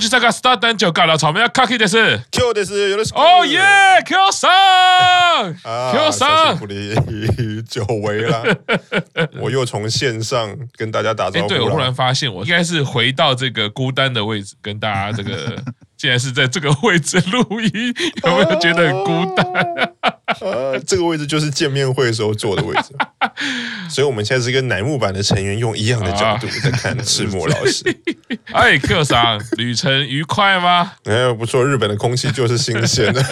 ち坂スター団长から草莓卡 K です。今日ですよろしく。哦耶，Q さん啊，Q さん。不离久违了，我又从线上跟大家打招哎，呼了。对，我忽然发现，我应该是回到这个孤单的位置，跟大家这个， 竟然是在这个位置录音，有没有觉得很孤单？啊，这个位置就是见面会时候坐的位置，所以我们现在是跟乃木坂的成员用一样的角度在看赤木老师。哎客さん，旅程愉快吗？哎，不错，日本的空气就是新鲜的。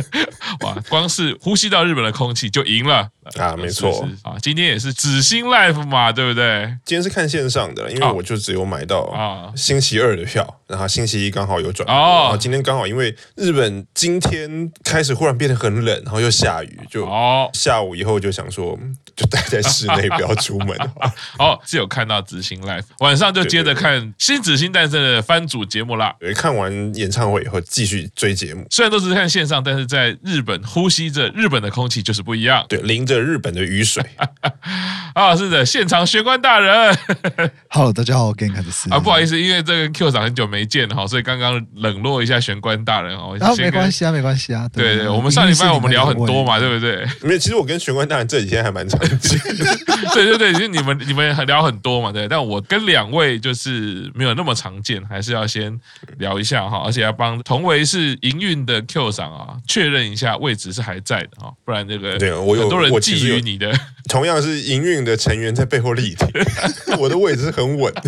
哇，光是呼吸到日本的空气就赢了啊，没错啊，今天也是紫星 life 嘛，对不对？今天是看线上的，因为我就只有买到啊星期二的票，然后星期一刚好有转播，然后今天刚好因为日本今天开始忽然变得很冷，然后又下雨，就下午以后就想说就待在室内，不要出门。哦，是有看到紫星 life，晚上就接着看新紫星诞生的番组节目啦。对，看完演唱会以后继续追节目，虽然都是看线上，但是在日本呼吸着日本的空气就是不一样。对，淋着日本的雨水。啊，是的，现场玄关大人，Hello，大家好，我给你看的是啊，不好意思，因为这个 Q 长很久没见哈，所以刚刚冷落一下玄关大人哦。啊，没关系啊，没关系啊。对对，我们上礼拜我们聊很多嘛，对不对？没有，其实我跟玄关大人这几天还蛮常见。对对对，其实你们你们聊很多嘛，对。但我跟两位就是没有那么常见，还是要先聊一下哈，而且要帮同为是营运的 Q 长啊确认一下位置是还在的哈，不然这个对我有很多人觊觎你的。同样是营运的成员在背后力挺，我的位置是很稳。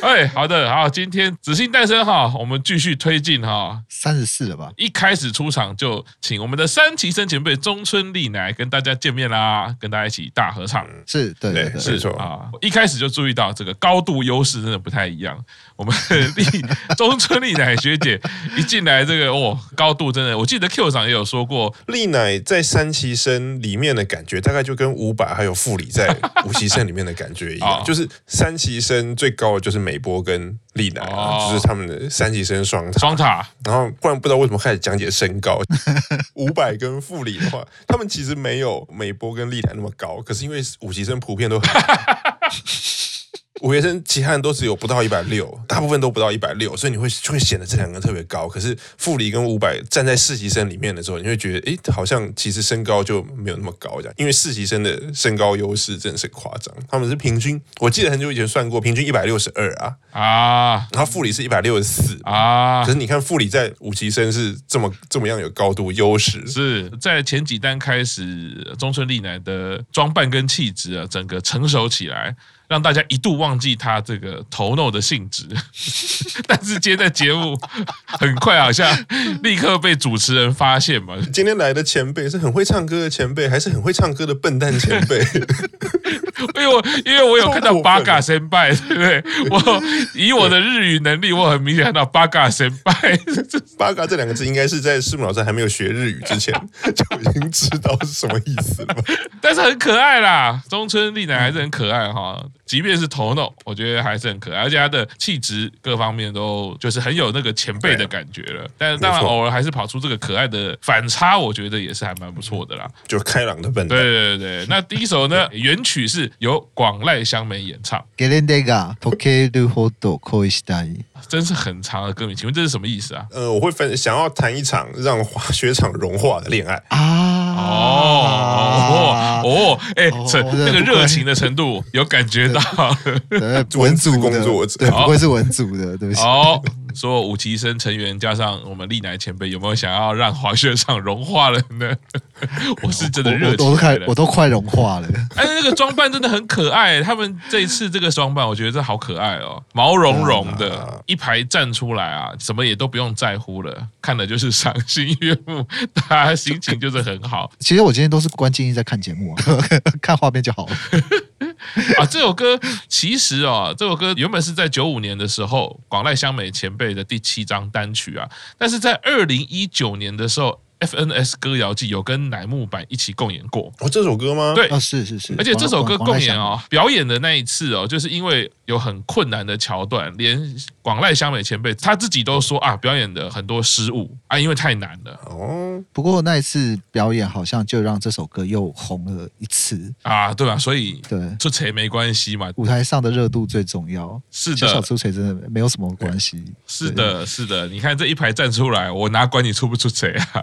哎，好的，好，今天紫星诞生哈，我们继续推进哈，三十四了吧？一开始出场就请我们的三旗生前辈中村丽乃跟大家见面啦，跟大家一起大合唱。是，对对对，是错啊。一开始就注意到这个高度优势真的不太一样。我们 丽中村丽乃学姐一进来，这个哦，高度真的，我记得 Q 长也有说过，丽乃在三期生里面的感觉，大概就跟五百还有富里在五期生里面的感觉一样，哦、就是三期生最高的就是美波跟丽乃、啊，哦、就是他们的三期生双塔。双塔。然后不然不知道为什么开始讲解身高，五百跟富里的话，他们其实没有美波跟丽乃那么高，可是因为五期生普遍都很。五月生其他人都只有不到一百六，大部分都不到一百六，所以你会就会显得这两个特别高。可是傅里跟伍佰站在四期生里面的时候，你会觉得，哎，好像其实身高就没有那么高这样。因为四期生的身高优势真的是夸张，他们是平均，我记得很久以前算过，平均一百六十二啊啊，然后傅里是一百六十四啊。可是你看傅里在五期生是这么这么样有高度优势，是在前几单开始，中村丽乃的装扮跟气质啊，整个成熟起来。让大家一度忘记他这个头脑的性质，但是今天的节目很快好像立刻被主持人发现嘛。今天来的前辈是很会唱歌的前辈，还是很会唱歌的笨蛋前辈？因为我因为我有看到八嘎先拜，对不对？我以我的日语能力，我很明显看到八嘎先拜。八嘎这两个字应该是在师母老师还没有学日语之前就已经知道是什么意思了。但是很可爱啦，中村丽乃还是很可爱哈。即便是头脑，我觉得还是很可爱，而且他的气质各方面都就是很有那个前辈的感觉了。但是当然偶尔还是跑出这个可爱的反差，我觉得也是还蛮不错的啦。就开朗的笨蛋。对对对，那第一首呢，原曲是由广濑香美演唱。真是很长的歌名，请问这是什么意思啊？呃，我会分想要谈一场让滑雪场融化的恋爱啊！哦哦哎，这那个热情的程度有感觉到。文组工作者，对，不会是文组的，对不起。哦，说五期生成员加上我们丽乃前辈，有没有想要让滑雪场融化了呢？我是真的热情，我都快，我都快融化了。哎，那个装扮真的很可爱，他们这一次这个装扮，我觉得这好可爱哦，毛茸茸的。一排站出来啊，什么也都不用在乎了，看的就是赏心悦目，大家心情就是很好。其实我今天都是关静音在看节目啊，看画面就好了。啊，这首歌其实啊，这首歌原本是在九五年的时候，广濑香美前辈的第七张单曲啊，但是在二零一九年的时候 FNS 歌谣季有跟乃木坂一起共演过。哦，这首歌吗？对，哦，是是是，而且这首歌共演哦，表演的那一次哦，就是因为有很困难的桥段，连广濑香美前辈他自己都说啊，表演的很多失误啊，因为太难了。哦，不过那一次表演好像就让这首歌又红了一次啊，对吧？所以对，出锤没关系嘛，舞台上的热度最重要。是的，小出锤真的没有什么关系。是的，是的，你看这一排站出来，我哪管你出不出锤啊？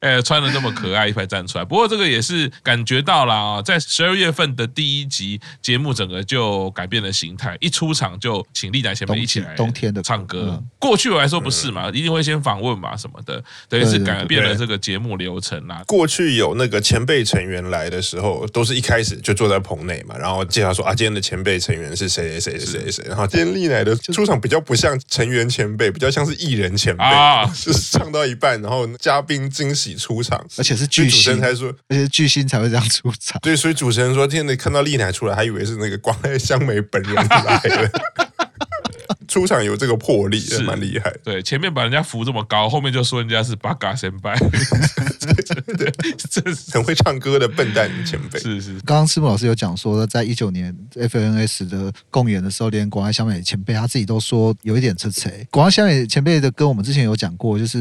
哎，穿的那么可爱，一排站出来。不过这个也是感觉到了啊，在十二月份的第一集节目，整个就改变了形态。一出场就请丽乃前辈一起来冬天的唱歌。过去我来说不是嘛，一定会先访问嘛什么的，等于是改变了这个节目流程啦。过去有那个前辈成员来的时候，都是一开始就坐在棚内嘛，然后介绍说啊，今天的前辈成员是谁谁谁谁谁。然后今天丽乃的出场比较不像成员前辈，比较像是艺人前辈啊，就是唱到一半，然后嘉宾惊喜。出场，而且是巨星才说，而且巨星才会这样出场。对，所以主持人说，现在看到丽乃出来，还以为是那个光爱 香梅本人来了。出场有这个魄力，是蛮厉害。对，前面把人家扶这么高，后面就说人家是八嘎先辈，对，这是很会唱歌的笨蛋前辈。是是，刚刚赤木老师有讲说，在一九年 FNS 的共演的时候，连广濑香美前辈他自己都说有一点吃锤。广濑香美前辈的歌，我们之前有讲过，就是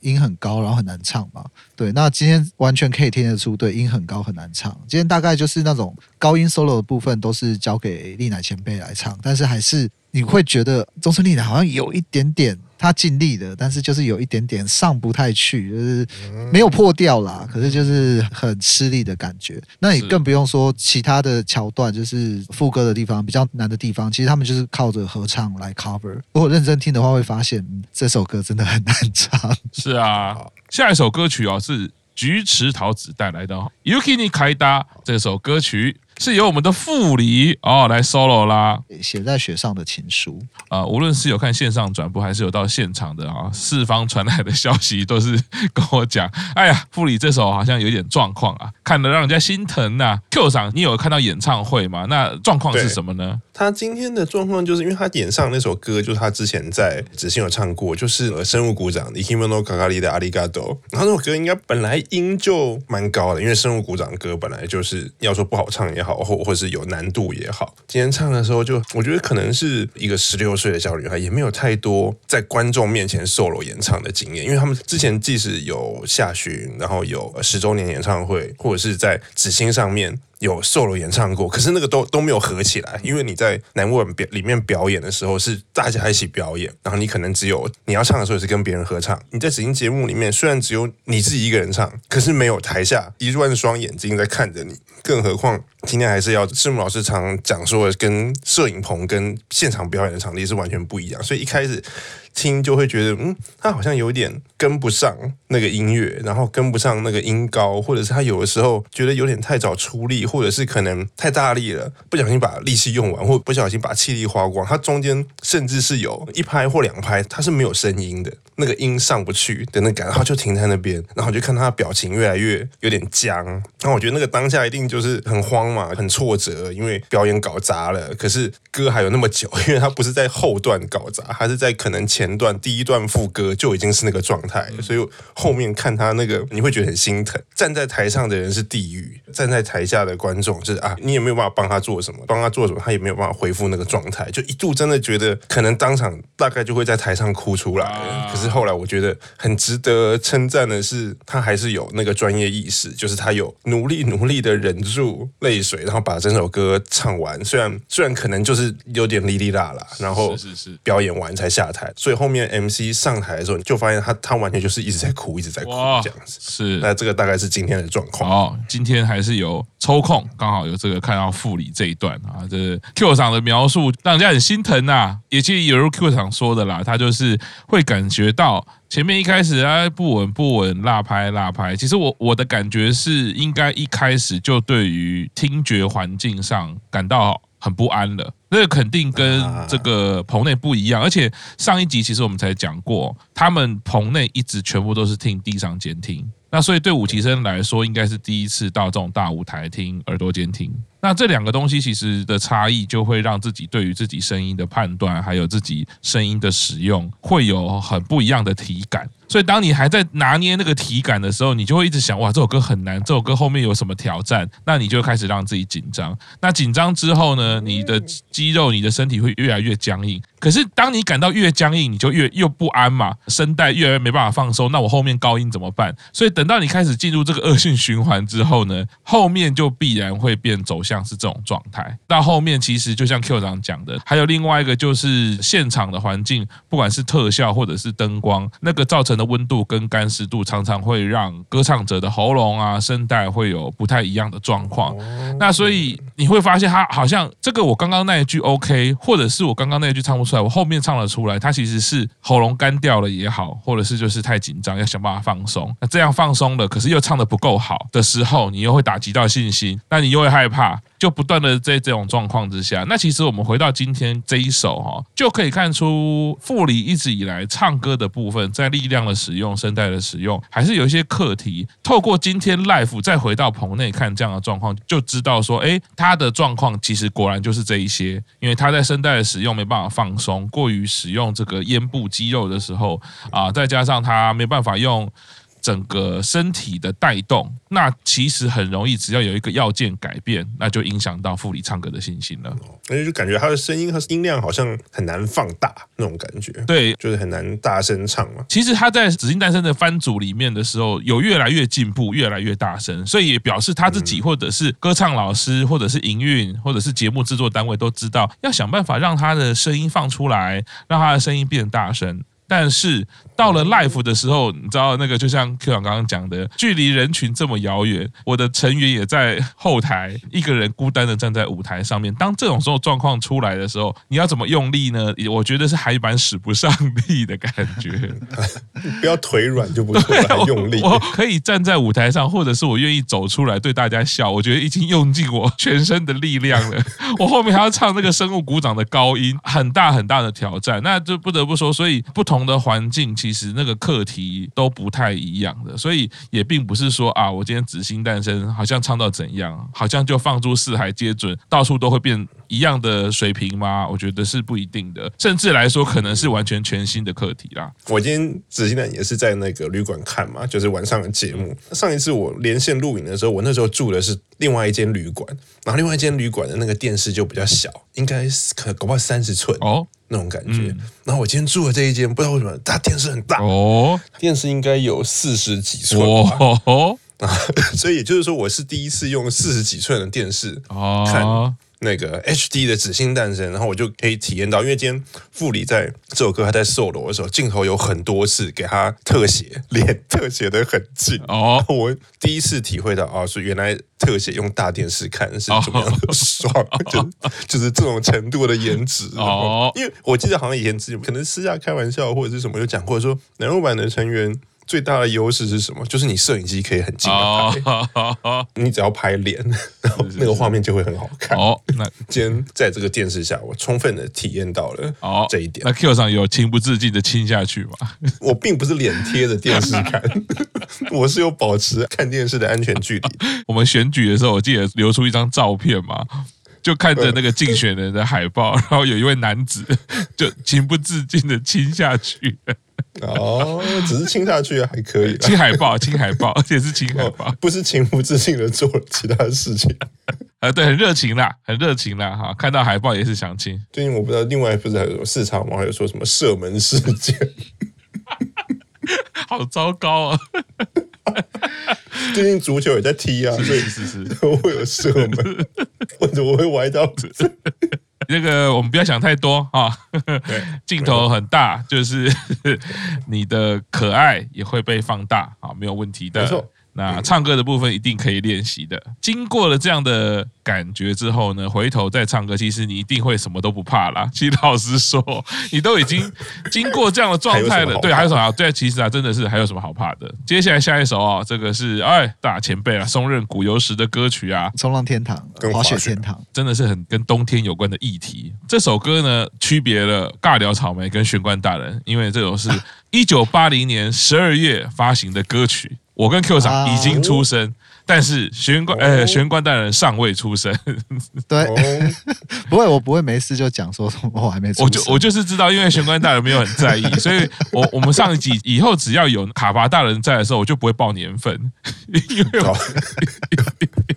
音很高，然后很难唱嘛。对，那今天完全可以听得出，对，音很高很难唱。今天大概就是那种高音 solo 的部分，都是交给丽乃前辈来唱，但是还是。你会觉得中村丽乃好像有一点点她尽力的，但是就是有一点点上不太去，就是没有破调啦。可是就是很吃力的感觉。那你更不用说其他的桥段，就是副歌的地方比较难的地方，其实他们就是靠着合唱来 cover。如果认真听的话，会发现这首歌真的很难唱。是啊，下一首歌曲哦是菊池桃子带来的《Yuki ni Kaida》这首歌曲。是由我们的傅里哦来 solo 啦，写在雪上的情书。啊、呃，无论是有看线上转播，还是有到现场的啊，四方传来的消息都是跟我讲，哎呀，傅里这首好像有点状况啊，看得让人家心疼呐、Q 长，你有看到演唱会吗？那状况是什么呢？他今天的状况就是因为他演上那首歌，就是他之前在只信有唱过，就是呃生物股长 Ikimono Kakari 的阿里嘎多。然后那首歌应该本来音就蛮高的，因为生物股长歌本来就是要说不好唱也好。或或是有难度也好，今天唱的时候就，我觉得可能是一个十六岁的小女孩，也没有太多在观众面前 solo 演唱的经验，因为他们之前即使有下旬，然后有十周年演唱会，或者是在紫星上面。有 solo 演唱过，可是那个都都没有合起来，因为你在乃木坂表里面表演的时候是大家一起表演，然后你可能只有你要唱的时候也是跟别人合唱。你在指定节目里面虽然只有你自己一个人唱，可是没有台下一万双眼睛在看着你，更何况今天还是要赤木老师常讲说的，跟摄影棚跟现场表演的场地是完全不一样，所以一开始。听就会觉得，嗯，他好像有点跟不上那个音乐，然后跟不上那个音高，或者是他有的时候觉得有点太早出力，或者是可能太大力了，不小心把力气用完，或不小心把气力花光。他中间甚至是有一拍或两拍，他是没有声音的，那个音上不去的那感，然后就停在那边，然后就看他的表情越来越有点僵。然后我觉得那个当下一定就是很慌嘛，很挫折，因为表演搞砸了，可是歌还有那么久，因为他不是在后段搞砸，他是在可能前。段第一段副歌就已经是那个状态，所以后面看他那个，你会觉得很心疼。站在台上的人是地狱，站在台下的观众就是啊，你也没有办法帮他做什么，帮他做什么，他也没有办法恢复那个状态。就一度真的觉得可能当场大概就会在台上哭出来。可是后来我觉得很值得称赞的是，他还是有那个专业意识，就是他有努力努力的忍住泪水，然后把整首歌唱完。虽然虽然可能就是有点哩哩啦啦，然后是是是表演完才下台，所以。后面 MC 上台的时候，你就发现他他完全就是一直在哭，一直在哭这样子。是，那这个大概是今天的状况。哦，今天还是有抽空，刚好有这个看到副理这一段啊，这个 Q 场的描述让人家很心疼呐。也其实有如 Q 场说的啦，他就是会感觉到前面一开始啊不稳不稳，落拍落拍。其实我我的感觉是，应该一开始就对于听觉环境上感到。很不安了，那个肯定跟这个棚内不一样，而且上一集其实我们才讲过，他们棚内一直全部都是听地上监听，那所以对武崎生来说，应该是第一次到这种大舞台听耳朵监听。那这两个东西其实的差异，就会让自己对于自己声音的判断，还有自己声音的使用，会有很不一样的体感。所以，当你还在拿捏那个体感的时候，你就会一直想：哇，这首歌很难，这首歌后面有什么挑战？那你就开始让自己紧张。那紧张之后呢，你的肌肉、你的身体会越来越僵硬。可是，当你感到越僵硬，你就越又不安嘛，声带越来越没办法放松。那我后面高音怎么办？所以，等到你开始进入这个恶性循环之后呢，后面就必然会变走向是这种状态。到后面，其实就像 Q 长讲的，还有另外一个就是现场的环境，不管是特效或者是灯光，那个造成的温度跟干湿度，常常会让歌唱者的喉咙啊、声带会有不太一样的状况。那所以你会发现，他好像这个我刚刚那一句 OK，或者是我刚刚那一句唱不出来，我后面唱了出来，它其实是喉咙干掉了也好，或者是就是太紧张，要想办法放松。那这样放松了，可是又唱的不够好的时候，你又会打击到信心，那你又会害怕。就不断的在这种状况之下，那其实我们回到今天这一首哈，就可以看出傅里一直以来唱歌的部分，在力量的使用、声带的使用，还是有一些课题。透过今天 live 再回到棚内看这样的状况，就知道说，哎，他的状况其实果然就是这一些，因为他在声带的使用没办法放松，过于使用这个咽部肌肉的时候啊，再加上他没办法用。整个身体的带动，那其实很容易，只要有一个要件改变，那就影响到傅里唱歌的信心了。而且就感觉他的声音和音量好像很难放大那种感觉，对，就是很难大声唱嘛。其实他在《紫金诞生》的番组里面的时候，有越来越进步，越来越大声，所以也表示他自己或者是歌唱老师，或者是营运，或者是节目制作单位都知道，要想办法让他的声音放出来，让他的声音变大声。但是到了 life 的时候，你知道那个就像 Q 长刚刚讲的，距离人群这么遥远，我的成员也在后台，一个人孤单的站在舞台上面。当这种时候状况出来的时候，你要怎么用力呢？我觉得是还蛮使不上力的感觉。不要腿软就不会太用力。我可以站在舞台上，或者是我愿意走出来对大家笑，我觉得已经用尽我全身的力量了。我后面还要唱那个生物鼓掌的高音，很大很大的挑战。那就不得不说，所以不同。的环境其其实那个课题都不太一样的，所以也并不是说啊，我今天紫星诞生好像唱到怎样，好像就放诸四海皆准，到处都会变一样的水平吗？我觉得是不一定的，甚至来说可能是完全全新的课题啦。我今天紫星诞也是在那个旅馆看嘛，就是晚上的节目。上一次我连线录影的时候，我那时候住的是另外一间旅馆，然后另外一间旅馆的那个电视就比较小，应该是可搞不好三十寸哦。那种感觉，然后我今天住的这一间，不知道为什么，它电视很大哦，电视应该有四十几寸哦，所以也就是说，我是第一次用四十几寸的电视看。那个 HD 的《紫星诞生》，然后我就可以体验到，因为今天傅里在这首歌他在 solo 的时候，镜头有很多次给他特写，脸特写的很近哦。我第一次体会到啊，是原来特写用大电视看是怎么样的爽，就就是这种程度的颜值哦。因为我记得好像以前可能私下开玩笑或者是什么，有讲过说南入版的成员。最大的优势是什么？就是你摄影机可以很近的拍，你只要拍脸，然后那个画面就会很好看。哦，那今天在这个电视下，我充分的体验到了哦这一点。那 Q 上有情不自禁的亲下去吗？我并不是脸贴着电视看，我是有保持看电视的安全距离。我们选举的时候，我记得留出一张照片嘛，就看着那个竞选人的海报，然后有一位男子就情不自禁的亲下去。哦，只是亲下去还可以，亲海报，亲海报，而且是亲海报，不是情不自禁的做了其他的事情。呃，对，很热情啦，很热情啦，哈，看到海报也是想亲。最近我不知道，另外不是还有什么市场网友说什么射门事件，好糟糕啊！最近足球也在踢啊，所以是是。是，会有射门，我怎么会歪到这？个我们不要想太多啊，镜头很大，就是 你的可爱也会被放大啊，没有问题的。没错。那唱歌的部分一定可以练习的。经过了这样的感觉之后呢，回头再唱歌，其实你一定会什么都不怕啦。其实老实说，你都已经经过这样的状态了，对，还有什么？对，其实啊，真的是还有什么好怕的？接下来下一首啊，这个是哎大前辈啊，松任谷由实的歌曲啊，冲浪天堂，滑雪天堂，真的是很跟冬天有关的议题。这首歌呢，区别了尬聊草莓跟玄关大人，因为这首是 一九八零年十二月发行的歌曲。我跟 Q 厂已经出生。啊但是玄关呃，玄关大人尚未出生。对，不会，我不会没事就讲说我还没出生。我就我就是知道，因为玄关大人没有很在意，所以我我们上一集 以后只要有卡巴大人在的时候，我就不会报年份。因为我，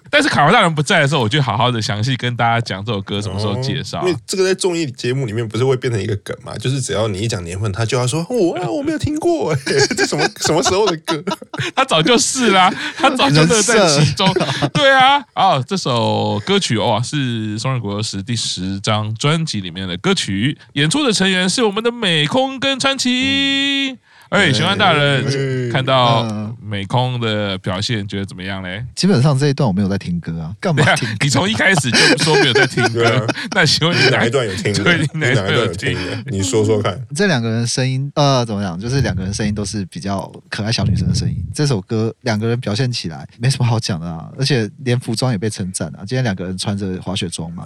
但是卡巴大人不在的时候，我就好好的详细跟大家讲这首歌什么时候介绍。因为这个在综艺节目里面不是会变成一个梗嘛？就是只要你一讲年份，他就要说我啊，我没有听过，这什么什么时候的歌？他早就是啦，他早就在。其中，对啊，哦，这首歌曲哦，是松仁果实第十张专辑里面的歌曲，演出的成员是我们的美空跟川崎。哎，玄安大人看到美空的表现，觉得怎么样嘞？基本上这一段我没有在听歌啊，干嘛听？你从一开始就说没有在听歌，那请问你哪一段有听？对，哪一段有听？你说说看。这两个人声音，呃，怎么讲？就是两个人声音都是比较可爱小女生的声音。这首歌两个人表现起来没什么好讲的啊，而且连服装也被称赞啊。今天两个人穿着滑雪装嘛，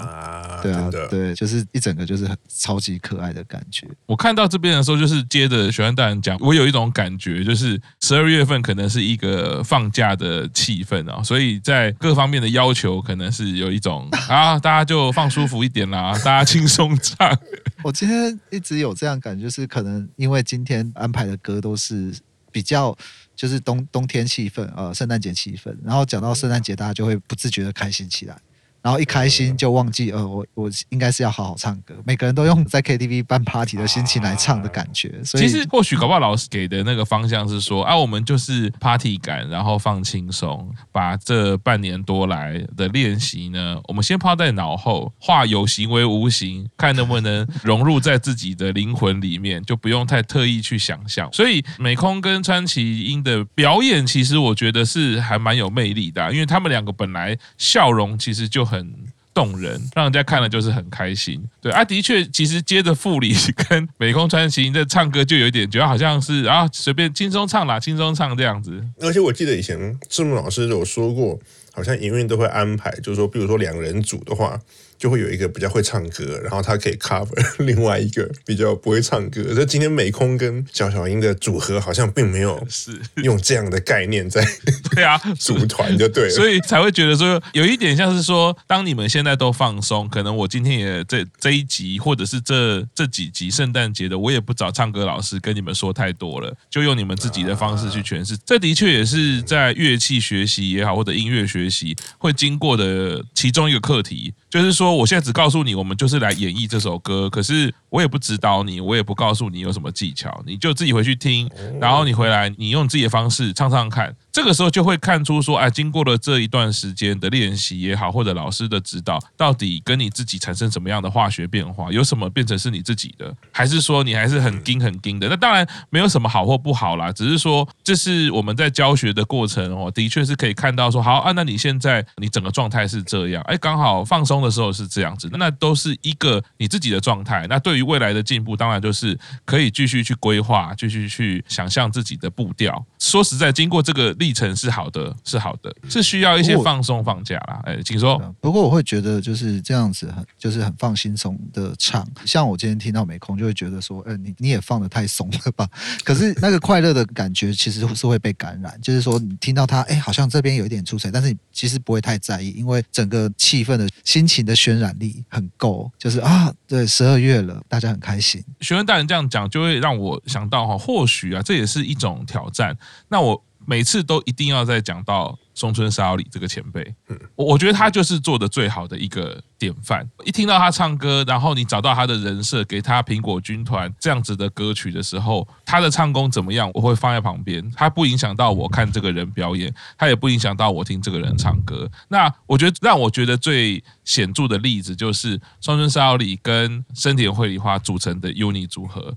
对啊，对，就是一整个就是超级可爱的感觉。我看到这边的时候，就是接着玄安大人讲，我。有一种感觉，就是十二月份可能是一个放假的气氛啊，所以在各方面的要求可能是有一种 啊，大家就放舒服一点啦，大家轻松唱。我今天一直有这样感觉，就是可能因为今天安排的歌都是比较就是冬冬天气氛，呃，圣诞节气氛，然后讲到圣诞节，大家就会不自觉的开心起来。然后一开心就忘记，呃，我我应该是要好好唱歌。每个人都用在 KTV 办 party 的心情来唱的感觉。所以其实或许搞不好老师给的那个方向是说，啊，我们就是 party 感，然后放轻松，把这半年多来的练习呢，我们先抛在脑后，化有形为无形，看能不能融入在自己的灵魂里面，就不用太特意去想象。所以美空跟川崎英的表演，其实我觉得是还蛮有魅力的啊，因为他们两个本来笑容其实就很。很动人，让人家看了就是很开心。对啊，的确，其实接着傅里跟美空传奇的唱歌就有一点觉得好像是啊，随便轻松唱啦，轻松唱这样子。而且我记得以前志木老师有说过，好像营运都会安排，就是说，比如说两人组的话。就会有一个比较会唱歌，然后他可以 cover 另外一个比较不会唱歌。所以今天美空跟小小英的组合好像并没有是用这样的概念在 对啊组团就对了，所以才会觉得说有一点像是说，当你们现在都放松，可能我今天也这这一集或者是这这几集圣诞节的，我也不找唱歌老师跟你们说太多了，就用你们自己的方式去诠释。这的确也是在乐器学习也好，或者音乐学习会经过的其中一个课题。就是说，我现在只告诉你，我们就是来演绎这首歌。可是我也不指导你，我也不告诉你有什么技巧，你就自己回去听，然后你回来，你用自己的方式唱唱看。这个时候就会看出说，哎，经过了这一段时间的练习也好，或者老师的指导，到底跟你自己产生什么样的化学变化？有什么变成是你自己的，还是说你还是很精很精的？那当然没有什么好或不好啦，只是说这是我们在教学的过程哦，的确是可以看到说，好啊，那你现在你整个状态是这样，哎，刚好放松的时候是这样子，那都是一个你自己的状态。那对于未来的进步，当然就是可以继续去规划，继续去想象自己的步调。说实在，经过这个历程是好的，是好的，是需要一些放松放假啦。哎，请说。不过我会觉得就是这样子，很就是很放轻松的唱。像我今天听到美空，就会觉得说，嗯，你你也放的太松了吧？可是那个快乐的感觉其实是会被感染。就是说，你听到他，哎，好像这边有一点出彩，但是你其实不会太在意，因为整个气氛的心情的渲染力很够。就是啊，对，十二月了，大家很开心。学问大人这样讲，就会让我想到哈，或许啊，这也是一种挑战。那我每次都一定要再讲到松村沙织里这个前辈，我我觉得他就是做的最好的一个典范。一听到他唱歌，然后你找到他的人设，给他苹果军团这样子的歌曲的时候，他的唱功怎么样，我会放在旁边，他不影响到我看这个人表演，他也不影响到我听这个人唱歌。那我觉得让我觉得最显著的例子就是松村沙织里跟森田惠梨花组成的 UNI 组合。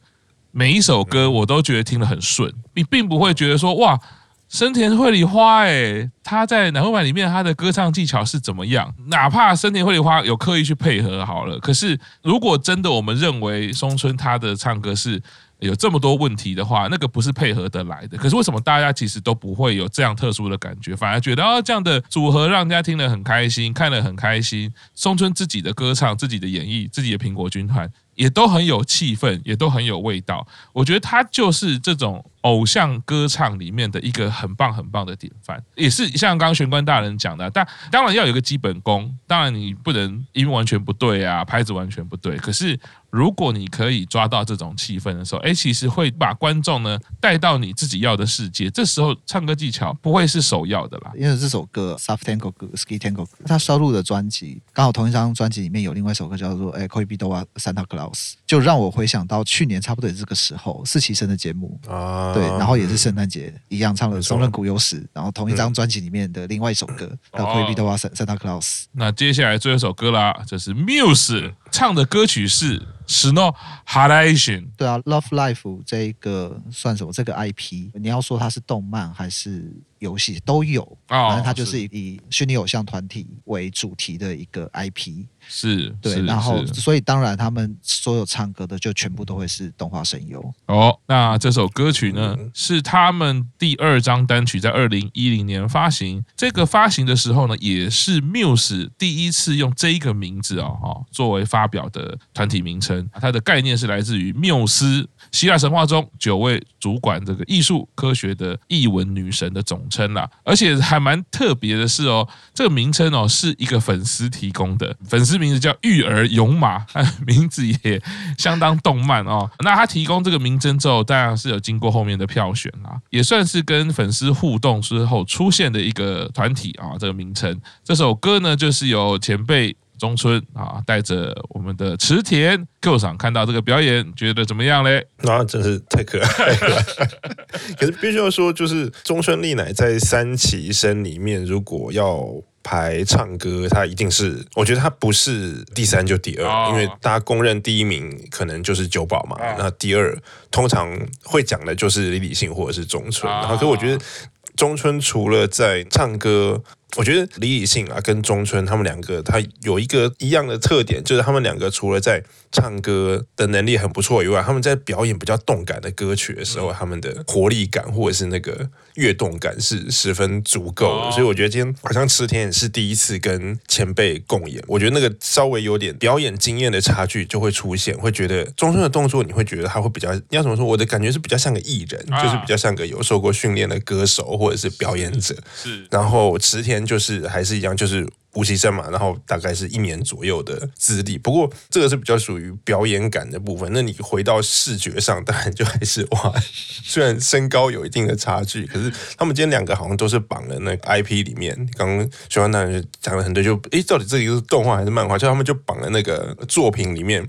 每一首歌我都觉得听得很顺，你并不会觉得说哇，深田绘梨花诶，他在乃木坂里面他的歌唱技巧是怎么样？哪怕深田绘梨花有刻意去配合好了，可是如果真的我们认为松村他的唱歌是有这么多问题的话，那个不是配合得来的。可是为什么大家其实都不会有这样特殊的感觉，反而觉得哦，这样的组合让人家听得很开心，看得很开心。松村自己的歌唱、自己的演绎、自己的苹果军团。也都很有气氛，也都很有味道。我觉得他就是这种偶像歌唱里面的一个很棒很棒的典范，也是像刚刚玄关大人讲的，但当然要有一个基本功，当然你不能音完全不对啊，拍子完全不对，可是。如果你可以抓到这种气氛的时候，哎，其实会把观众呢带到你自己要的世界。这时候唱歌技巧不会是首要的啦。因为这首歌《Soft Tango 歌》《Ski Tango 歌》，它收录的专辑刚好同一张专辑里面有另外一首歌叫做《哎，Koi Bidowa Santa Claus》，就让我回想到去年差不多也是这个时候，四期生的节目啊，对，然后也是圣诞节一样唱了《松任谷由实》，然后同一张专辑里面的另外一首歌叫《Bidowa Santa Claus》。那接下来最后一首歌啦，这是 Muse 唱的歌曲是。Snow Halation，对啊，Love Life 这一个算什么？这个 IP，你要说它是动漫还是？游戏都有，反正它就是以虚拟偶像团体为主题的一个 IP，是，对，然后所以当然他们所有唱歌的就全部都会是动画声优。哦，那这首歌曲呢，是他们第二张单曲，在二零一零年发行。这个发行的时候呢，也是 Muse 第一次用这一个名字哦，哈，作为发发表的团体名称。它的概念是来自于缪斯，希腊神话中九位主管这个艺术科学的艺文女神的总称啦，而且还蛮特别的是哦，这个名称哦是一个粉丝提供的，粉丝名字叫育儿勇马，名字也相当动漫哦。那他提供这个名称之后，当然是有经过后面的票选啦，也算是跟粉丝互动之后出现的一个团体啊。这个名称，这首歌呢就是由前辈。中村啊，带着我们的池田 Q 赏看到这个表演，觉得怎么样嘞？那、啊、真是太可爱了。可是必须要说，就是中村丽乃在三期生里面，如果要排唱歌，他一定是，我觉得他不是第三就第二，哦、因为大家公认第一名可能就是九保嘛。哦、那第二通常会讲的就是李李信或者是中村。哦、然后，可是我觉得中村除了在唱歌。我觉得李李信啊跟中村他们两个，他有一个一样的特点，就是他们两个除了在唱歌的能力很不错以外，他们在表演比较动感的歌曲的时候，他们的活力感或者是那个跃动感是十分足够的。所以我觉得今天好像池田也是第一次跟前辈共演，我觉得那个稍微有点表演经验的差距就会出现，会觉得中村的动作你会觉得他会比较，你要怎么说？我的感觉是比较像个艺人，就是比较像个有受过训练的歌手或者是表演者。是，然后池田。就是还是一样，就是实习生嘛，然后大概是一年左右的资历。不过这个是比较属于表演感的部分。那你回到视觉上，当然就还是哇，虽然身高有一定的差距，可是他们今天两个好像都是绑了那个 IP 里面。刚刚徐欢大人讲了很多，就诶，到底这个是动画还是漫画？就他们就绑了那个作品里面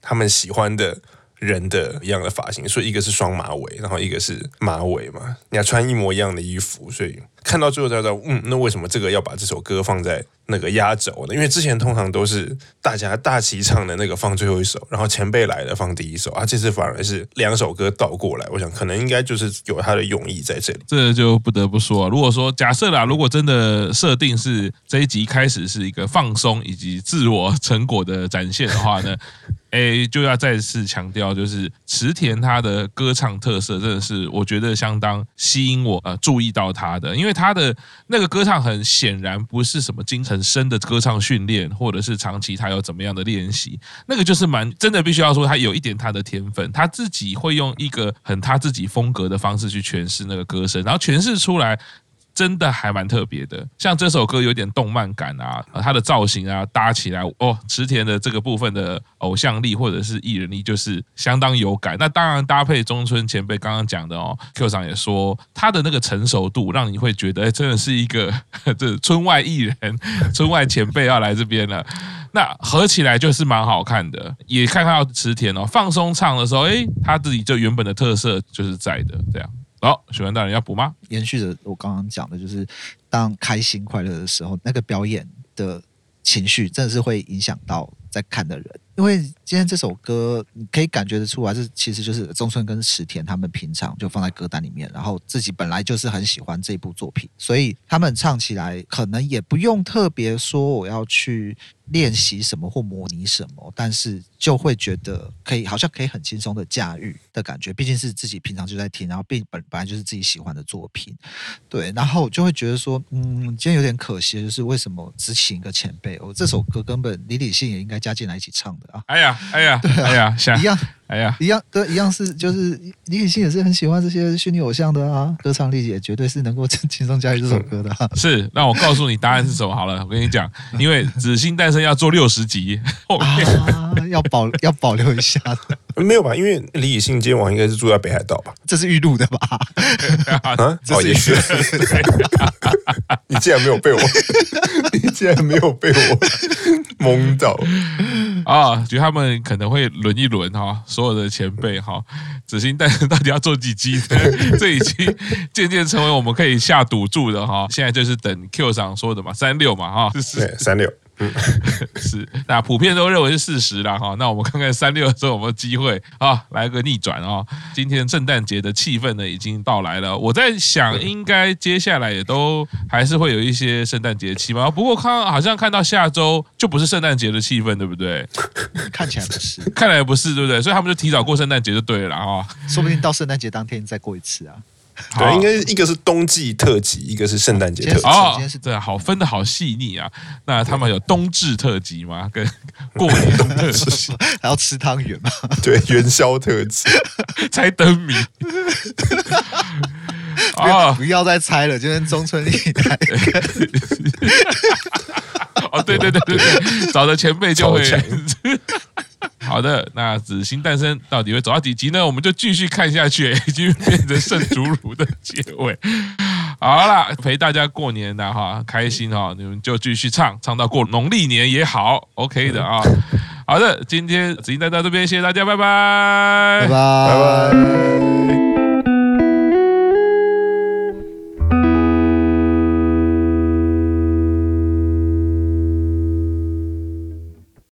他们喜欢的。人的一样的发型，所以一个是双马尾，然后一个是马尾嘛。你要穿一模一样的衣服，所以看到最后才知道，嗯，那为什么这个要把这首歌放在那个压轴呢？因为之前通常都是大家大齐唱的那个放最后一首，然后前辈来了放第一首啊。这次反而是两首歌倒过来，我想可能应该就是有他的用意在这里。这就不得不说，如果说假设啦，如果真的设定是这一集开始是一个放松以及自我成果的展现的话呢？哎，就要再次强调，就是池田他的歌唱特色，真的是我觉得相当吸引我呃注意到他的，因为他的那个歌唱很显然不是什么精很深的歌唱训练，或者是长期他有怎么样的练习，那个就是蛮真的，必须要说他有一点他的天分，他自己会用一个很他自己风格的方式去诠释那个歌声，然后诠释出来。真的还蛮特别的，像这首歌有点动漫感啊，它的造型啊搭起来哦，池田的这个部分的偶像力或者是艺人力就是相当有感。那当然搭配中村前辈刚刚讲的哦，Q 长也说他的那个成熟度让你会觉得，哎，真的是一个 这村外艺人、村外前辈要来这边了。那合起来就是蛮好看的，也看看到池田哦放松唱的时候，哎，他自己就原本的特色就是在的这样。好，许文大人要补吗？延续着我刚刚讲的，就是当开心快乐的时候，那个表演的情绪真的是会影响到在看的人。因为今天这首歌，你可以感觉得出来，这其实就是中村跟池田他们平常就放在歌单里面，然后自己本来就是很喜欢这部作品，所以他们唱起来可能也不用特别说我要去。练习什么或模拟什么，但是就会觉得可以，好像可以很轻松的驾驭的感觉。毕竟是自己平常就在听，然后并本本来就是自己喜欢的作品，对，然后就会觉得说，嗯，今天有点可惜，就是为什么只请一个前辈？哦，这首歌根本李李信也应该加进来一起唱的啊！哎呀，哎呀，对啊，哎呀，像一样。哎呀，一样对，一样是就是李雨欣也是很喜欢这些虚拟偶像的啊，歌唱力也绝对是能够轻松驾驭这首歌的、啊。是，那我告诉你答案是什么好了，我跟你讲，因为《紫星诞生》要做六十集，后面啊、要保要保留一下的，没有吧？因为李李信今晚应该是住在北海道吧？这是预录的吧？啊，哦也是，你竟然没有被我，你竟然没有被我蒙到。啊，觉得他们可能会轮一轮哈，所有的前辈哈，紫星诞生到底要做几集呢？这已经渐渐成为我们可以下赌注的哈。现在就是等 Q 上说的嘛，三六嘛哈，对，三六。是，那普遍都认为是事实了哈。那我们看看三六的时候有没有机会啊，来个逆转啊！今天圣诞节的气氛呢已经到来了，我在想，应该接下来也都还是会有一些圣诞节气氛。不过看好像看到下周就不是圣诞节的气氛，对不对？看起来不是，看来不是，对不对？所以他们就提早过圣诞节就对了啊。说不定到圣诞节当天再过一次啊。对，应该一个是冬季特辑，一个是圣诞节特辑。哦，对，好分的好细腻啊。那他们有冬至特辑吗？跟 过年特辑还要吃汤圆吗？对，元宵特辑，猜灯谜。啊，不要再猜了，今天中村丽奈。哦，对对对对对，找的前辈就会。好的，那紫星诞生到底会走到几集呢？我们就继续看下去，已经变成圣祖鲁的结尾。好啦，陪大家过年的哈，开心哈，你们就继续唱，唱到过农历年也好，OK 的啊。好的，今天紫星诞到这边，谢谢大家，拜拜，拜拜。